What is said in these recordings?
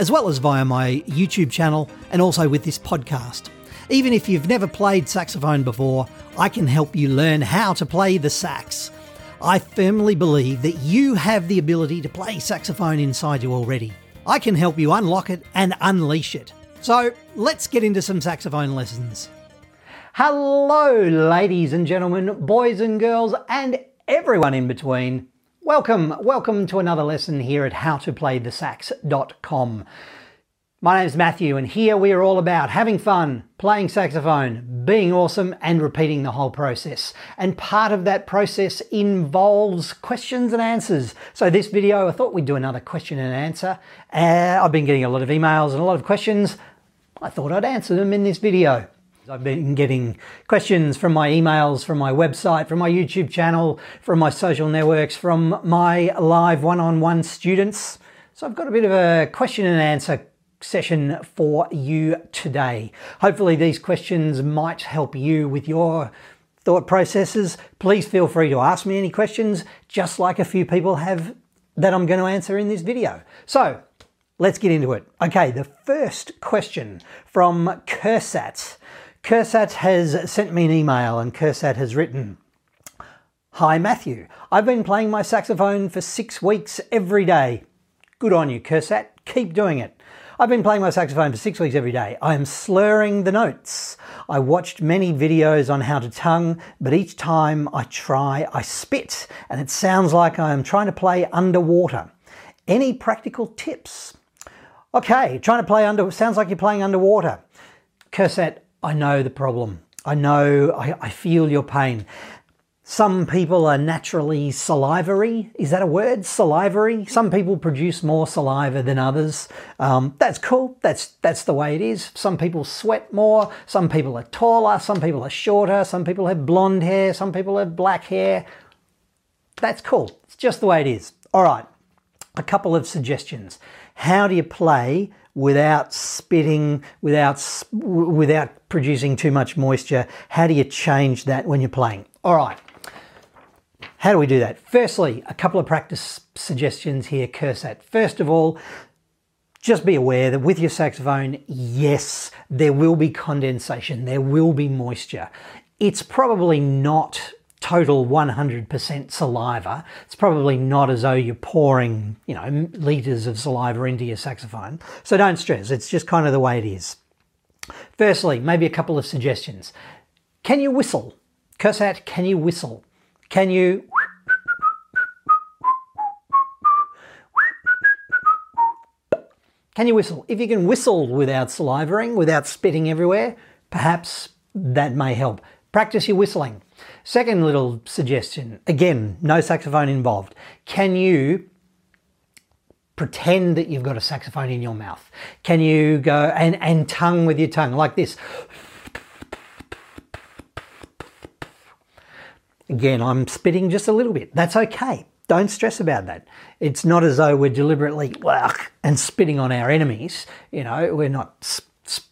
as well as via my YouTube channel and also with this podcast. Even if you've never played saxophone before, I can help you learn how to play the sax. I firmly believe that you have the ability to play saxophone inside you already. I can help you unlock it and unleash it. So let's get into some saxophone lessons. Hello, ladies and gentlemen, boys and girls, and everyone in between. Welcome, welcome to another lesson here at howtoplaythesax.com. My name is Matthew, and here we are all about having fun, playing saxophone, being awesome, and repeating the whole process. And part of that process involves questions and answers. So, this video, I thought we'd do another question and answer. Uh, I've been getting a lot of emails and a lot of questions. I thought I'd answer them in this video. I've been getting questions from my emails, from my website, from my YouTube channel, from my social networks, from my live one on one students. So, I've got a bit of a question and answer session for you today. Hopefully, these questions might help you with your thought processes. Please feel free to ask me any questions, just like a few people have that I'm going to answer in this video. So, let's get into it. Okay, the first question from Kursat. Kursat has sent me an email, and Kursat has written, Hi Matthew, I've been playing my saxophone for six weeks every day. Good on you, Kursat. Keep doing it. I've been playing my saxophone for six weeks every day. I am slurring the notes. I watched many videos on how to tongue, but each time I try, I spit, and it sounds like I am trying to play underwater. Any practical tips? Okay, trying to play under, sounds like you're playing underwater. Kursat, I know the problem. I know, I, I feel your pain. Some people are naturally salivary. Is that a word? Salivary. Some people produce more saliva than others. Um, that's cool. That's that's the way it is. Some people sweat more. Some people are taller. Some people are shorter. Some people have blonde hair. Some people have black hair. That's cool. It's just the way it is. All right. A couple of suggestions. How do you play without spitting, without without producing too much moisture? How do you change that when you're playing? All right. How do we do that? Firstly, a couple of practice suggestions here, Kursat. First of all, just be aware that with your saxophone, yes, there will be condensation, there will be moisture. It's probably not total 100% saliva. It's probably not as though you're pouring, you know, liters of saliva into your saxophone. So don't stress, it's just kind of the way it is. Firstly, maybe a couple of suggestions. Can you whistle? Kursat, can you whistle? Can you Can you whistle? If you can whistle without salivating, without spitting everywhere, perhaps that may help. Practice your whistling. Second little suggestion again, no saxophone involved. Can you pretend that you've got a saxophone in your mouth? Can you go and, and tongue with your tongue like this? Again, I'm spitting just a little bit. That's okay. Don't stress about that. It's not as though we're deliberately and spitting on our enemies. You know, we're not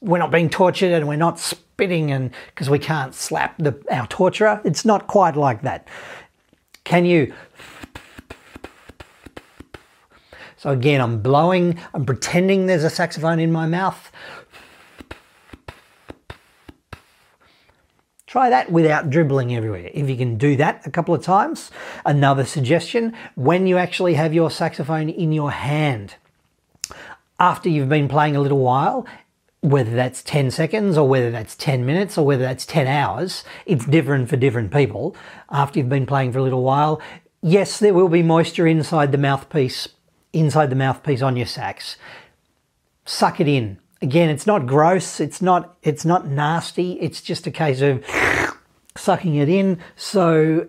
we're not being tortured and we're not spitting and because we can't slap the, our torturer. It's not quite like that. Can you? So again, I'm blowing. I'm pretending there's a saxophone in my mouth. Try that without dribbling everywhere. If you can do that a couple of times, another suggestion when you actually have your saxophone in your hand, after you've been playing a little while, whether that's 10 seconds or whether that's 10 minutes or whether that's 10 hours, it's different for different people. After you've been playing for a little while, yes, there will be moisture inside the mouthpiece, inside the mouthpiece on your sax. Suck it in again, it's not gross. It's not. It's not nasty. It's just a case of sucking it in. So,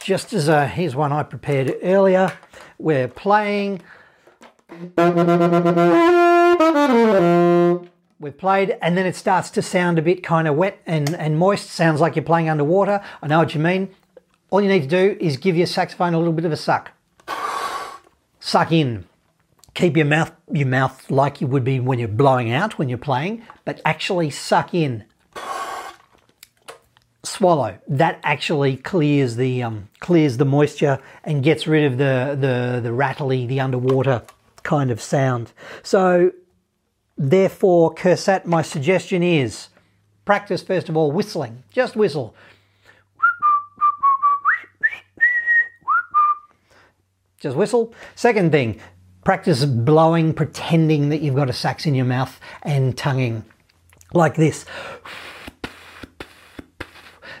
just as a here's one I prepared earlier. We're playing. We've played, and then it starts to sound a bit kind of wet and, and moist. Sounds like you're playing underwater. I know what you mean. All you need to do is give your saxophone a little bit of a suck. Suck in. Keep your mouth your mouth like you would be when you're blowing out when you're playing, but actually suck in. Swallow. That actually clears the um, clears the moisture and gets rid of the the the rattly, the underwater kind of sound. So Therefore, Kursat, my suggestion is practice first of all whistling. Just whistle. Just whistle. Second thing, practice blowing, pretending that you've got a sax in your mouth and tonguing like this.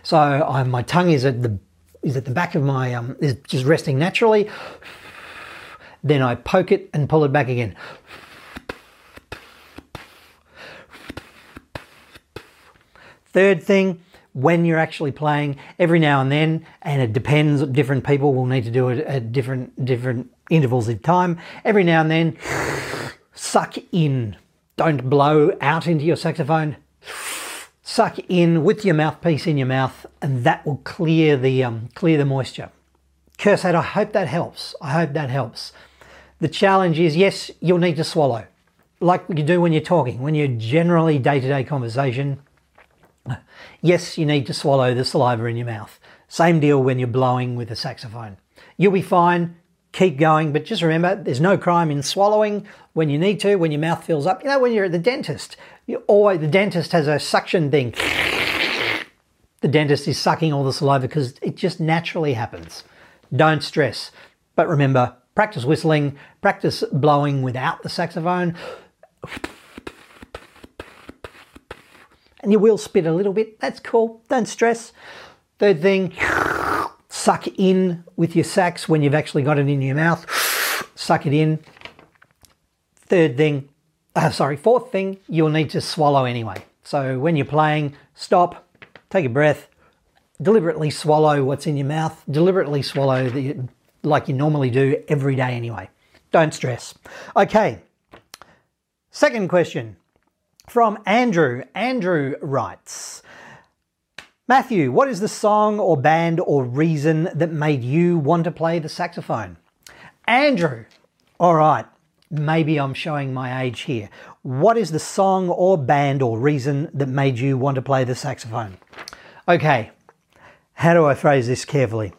So I, my tongue is at the is at the back of my um, is just resting naturally. Then I poke it and pull it back again. Third thing, when you're actually playing, every now and then, and it depends, different people will need to do it at different different intervals of time. Every now and then, suck in. Don't blow out into your saxophone. Suck in with your mouthpiece in your mouth, and that will clear the um, clear the moisture. Kursat, I hope that helps. I hope that helps. The challenge is yes, you'll need to swallow, like you do when you're talking. When you're generally day to day conversation, Yes, you need to swallow the saliva in your mouth. Same deal when you're blowing with a saxophone. You'll be fine. Keep going, but just remember there's no crime in swallowing when you need to, when your mouth fills up. You know, when you're at the dentist, you always the dentist has a suction thing. The dentist is sucking all the saliva because it just naturally happens. Don't stress. But remember, practice whistling, practice blowing without the saxophone and you will spit a little bit. That's cool. Don't stress. Third thing, suck in with your sax when you've actually got it in your mouth. Suck it in. Third thing, uh, sorry, fourth thing, you'll need to swallow anyway. So when you're playing, stop, take a breath, deliberately swallow what's in your mouth, deliberately swallow the, like you normally do every day anyway. Don't stress. Okay, second question from Andrew. Andrew writes Matthew, what is the song or band or reason that made you want to play the saxophone? Andrew, all right, maybe I'm showing my age here. What is the song or band or reason that made you want to play the saxophone? Okay, how do I phrase this carefully?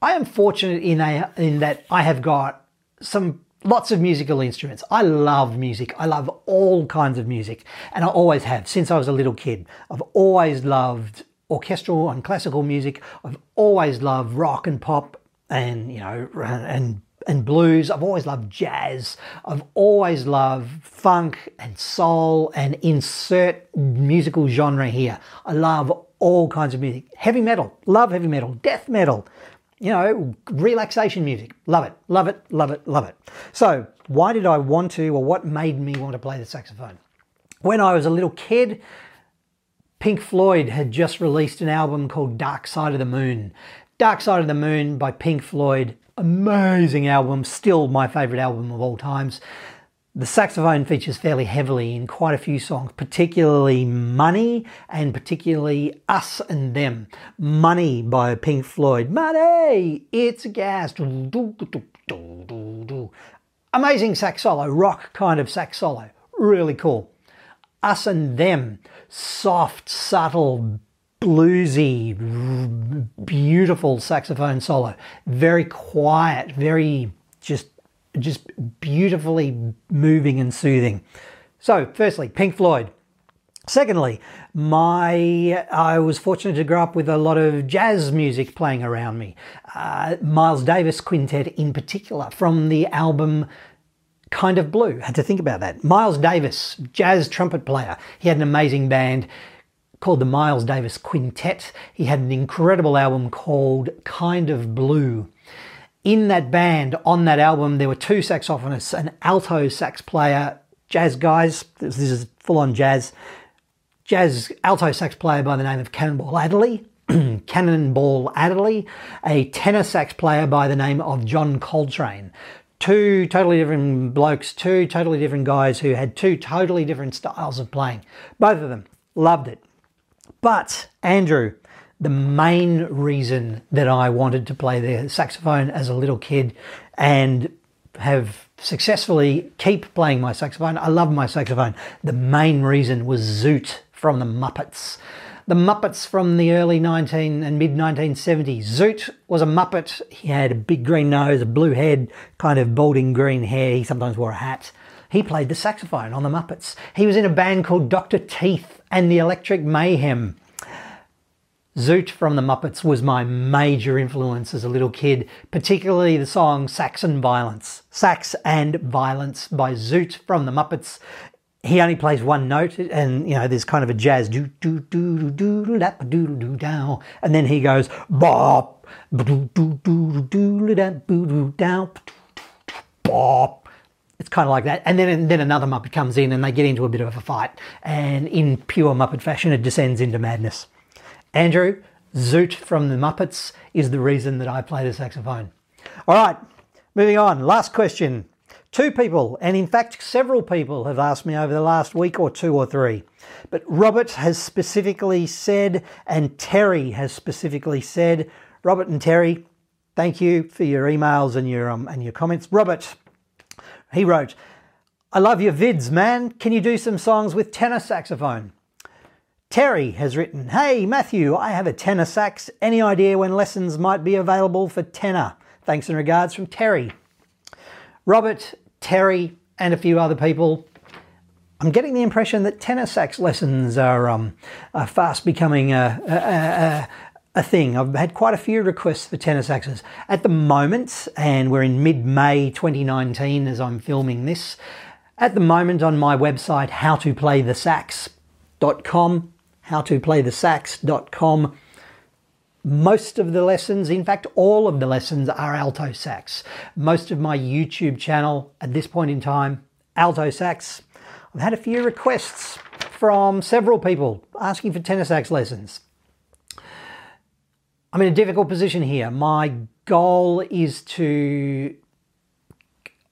I am fortunate in, a, in that I have got some lots of musical instruments. I love music. I love all kinds of music, and I always have since I was a little kid. I've always loved orchestral and classical music. I've always loved rock and pop, and you know, and and blues. I've always loved jazz. I've always loved funk and soul and insert musical genre here. I love all kinds of music. Heavy metal, love heavy metal, death metal, you know, relaxation music. Love it, love it, love it, love it. So, why did I want to, or what made me want to play the saxophone? When I was a little kid, Pink Floyd had just released an album called Dark Side of the Moon. Dark Side of the Moon by Pink Floyd, amazing album, still my favourite album of all times. The saxophone features fairly heavily in quite a few songs, particularly Money and particularly Us and Them. Money by Pink Floyd. Money! It's a gas. Amazing sax solo, rock kind of sax solo. Really cool. Us and Them. Soft, subtle, bluesy, beautiful saxophone solo. Very quiet, very just just beautifully moving and soothing. So, firstly, Pink Floyd. Secondly, my I was fortunate to grow up with a lot of jazz music playing around me. Uh, Miles Davis Quintet, in particular, from the album Kind of Blue. Had to think about that. Miles Davis, jazz trumpet player. He had an amazing band called the Miles Davis Quintet. He had an incredible album called Kind of Blue in that band, on that album, there were two saxophonists, an alto sax player, jazz guys. This is full on jazz. Jazz alto sax player by the name of Cannonball Adderley. Cannonball Adderley, a tenor sax player by the name of John Coltrane. two totally different blokes, two totally different guys who had two totally different styles of playing. Both of them loved it. But Andrew, the main reason that I wanted to play the saxophone as a little kid and have successfully keep playing my saxophone. I love my saxophone. The main reason was Zoot from the Muppets. The Muppets from the early 19 and mid 1970s. Zoot was a Muppet. He had a big green nose, a blue head, kind of balding green hair. He sometimes wore a hat. He played the saxophone on the Muppets. He was in a band called Dr. Teeth and the Electric Mayhem. Zoot from the Muppets was my major influence as a little kid, particularly the song Sax and Violence. Sax and Violence by Zoot from the Muppets. He only plays one note, and you know there's kind of a jazz do do do do do da do do down, and then he goes bop do do do do da do down bop. It's kind of like that, and then and then another Muppet comes in, and they get into a bit of a fight, and in pure Muppet fashion, it descends into madness. Andrew, Zoot from the Muppets is the reason that I play the saxophone. All right, moving on. Last question. Two people, and in fact, several people have asked me over the last week or two or three. But Robert has specifically said, and Terry has specifically said, Robert and Terry, thank you for your emails and your um, and your comments. Robert, he wrote, I love your vids, man. Can you do some songs with tenor saxophone? Terry has written, Hey Matthew, I have a tenor sax. Any idea when lessons might be available for tenor? Thanks and regards from Terry. Robert, Terry, and a few other people. I'm getting the impression that tenor sax lessons are, um, are fast becoming a, a, a, a thing. I've had quite a few requests for tenor saxes. At the moment, and we're in mid May 2019 as I'm filming this, at the moment on my website, howtoplaythesax.com, howtoplaythesax.com. Most of the lessons, in fact, all of the lessons are alto sax. Most of my YouTube channel at this point in time, alto sax. I've had a few requests from several people asking for tenor sax lessons. I'm in a difficult position here. My goal is to,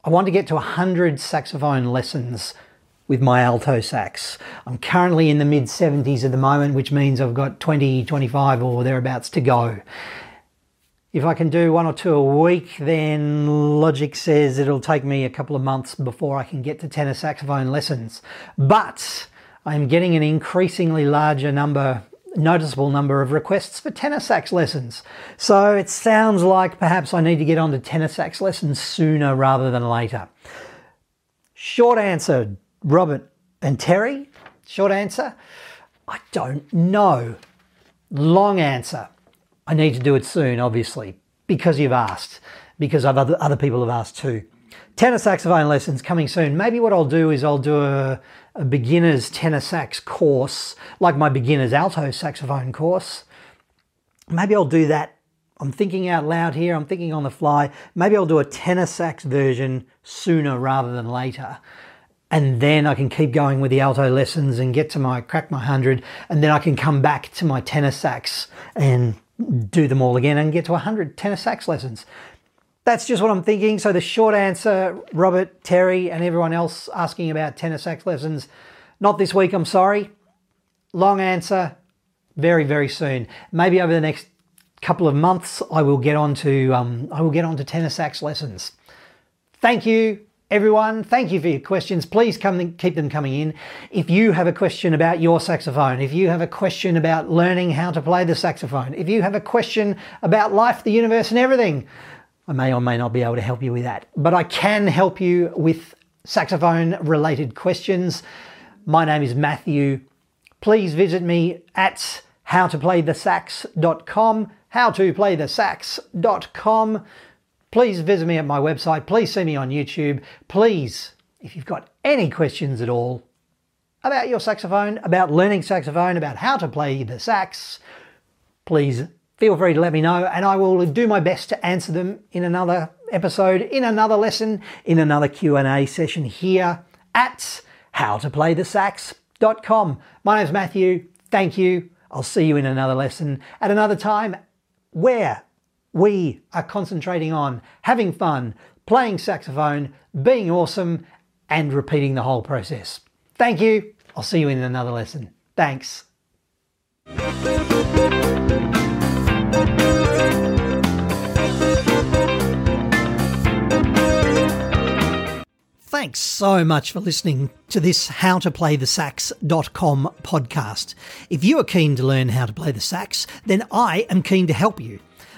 I want to get to 100 saxophone lessons with my alto sax. I'm currently in the mid 70s at the moment, which means I've got 20, 25 or thereabouts to go. If I can do one or two a week, then logic says it'll take me a couple of months before I can get to tenor saxophone lessons. But I'm getting an increasingly larger number, noticeable number of requests for tenor sax lessons. So it sounds like perhaps I need to get on to tenor sax lessons sooner rather than later. Short answer Robert and Terry? Short answer, I don't know. Long answer, I need to do it soon, obviously, because you've asked, because other, other people have asked too. Tenor saxophone lessons coming soon. Maybe what I'll do is I'll do a, a beginner's tenor sax course, like my beginner's alto saxophone course. Maybe I'll do that. I'm thinking out loud here, I'm thinking on the fly. Maybe I'll do a tenor sax version sooner rather than later and then I can keep going with the alto lessons and get to my crack my 100 and then I can come back to my tenor sax and do them all again and get to 100 tenor sax lessons. That's just what I'm thinking. So the short answer, Robert, Terry and everyone else asking about tenor sax lessons, not this week, I'm sorry. Long answer, very, very soon. Maybe over the next couple of months, I will get on to, um, I will get on to tenor sax lessons. Thank you Everyone, thank you for your questions. Please come keep them coming in. If you have a question about your saxophone, if you have a question about learning how to play the saxophone, if you have a question about life, the universe, and everything, I may or may not be able to help you with that. But I can help you with saxophone related questions. My name is Matthew. Please visit me at howtoplaythesax.com, howtoplaythesax.com please visit me at my website. Please see me on YouTube. Please, if you've got any questions at all about your saxophone, about learning saxophone, about how to play the sax, please feel free to let me know and I will do my best to answer them in another episode, in another lesson, in another Q&A session here at howtoplaythesax.com. My name's Matthew. Thank you. I'll see you in another lesson at another time where we are concentrating on having fun, playing saxophone, being awesome, and repeating the whole process. Thank you. I'll see you in another lesson. Thanks. Thanks so much for listening to this howtoplaythesax.com podcast. If you are keen to learn how to play the sax, then I am keen to help you.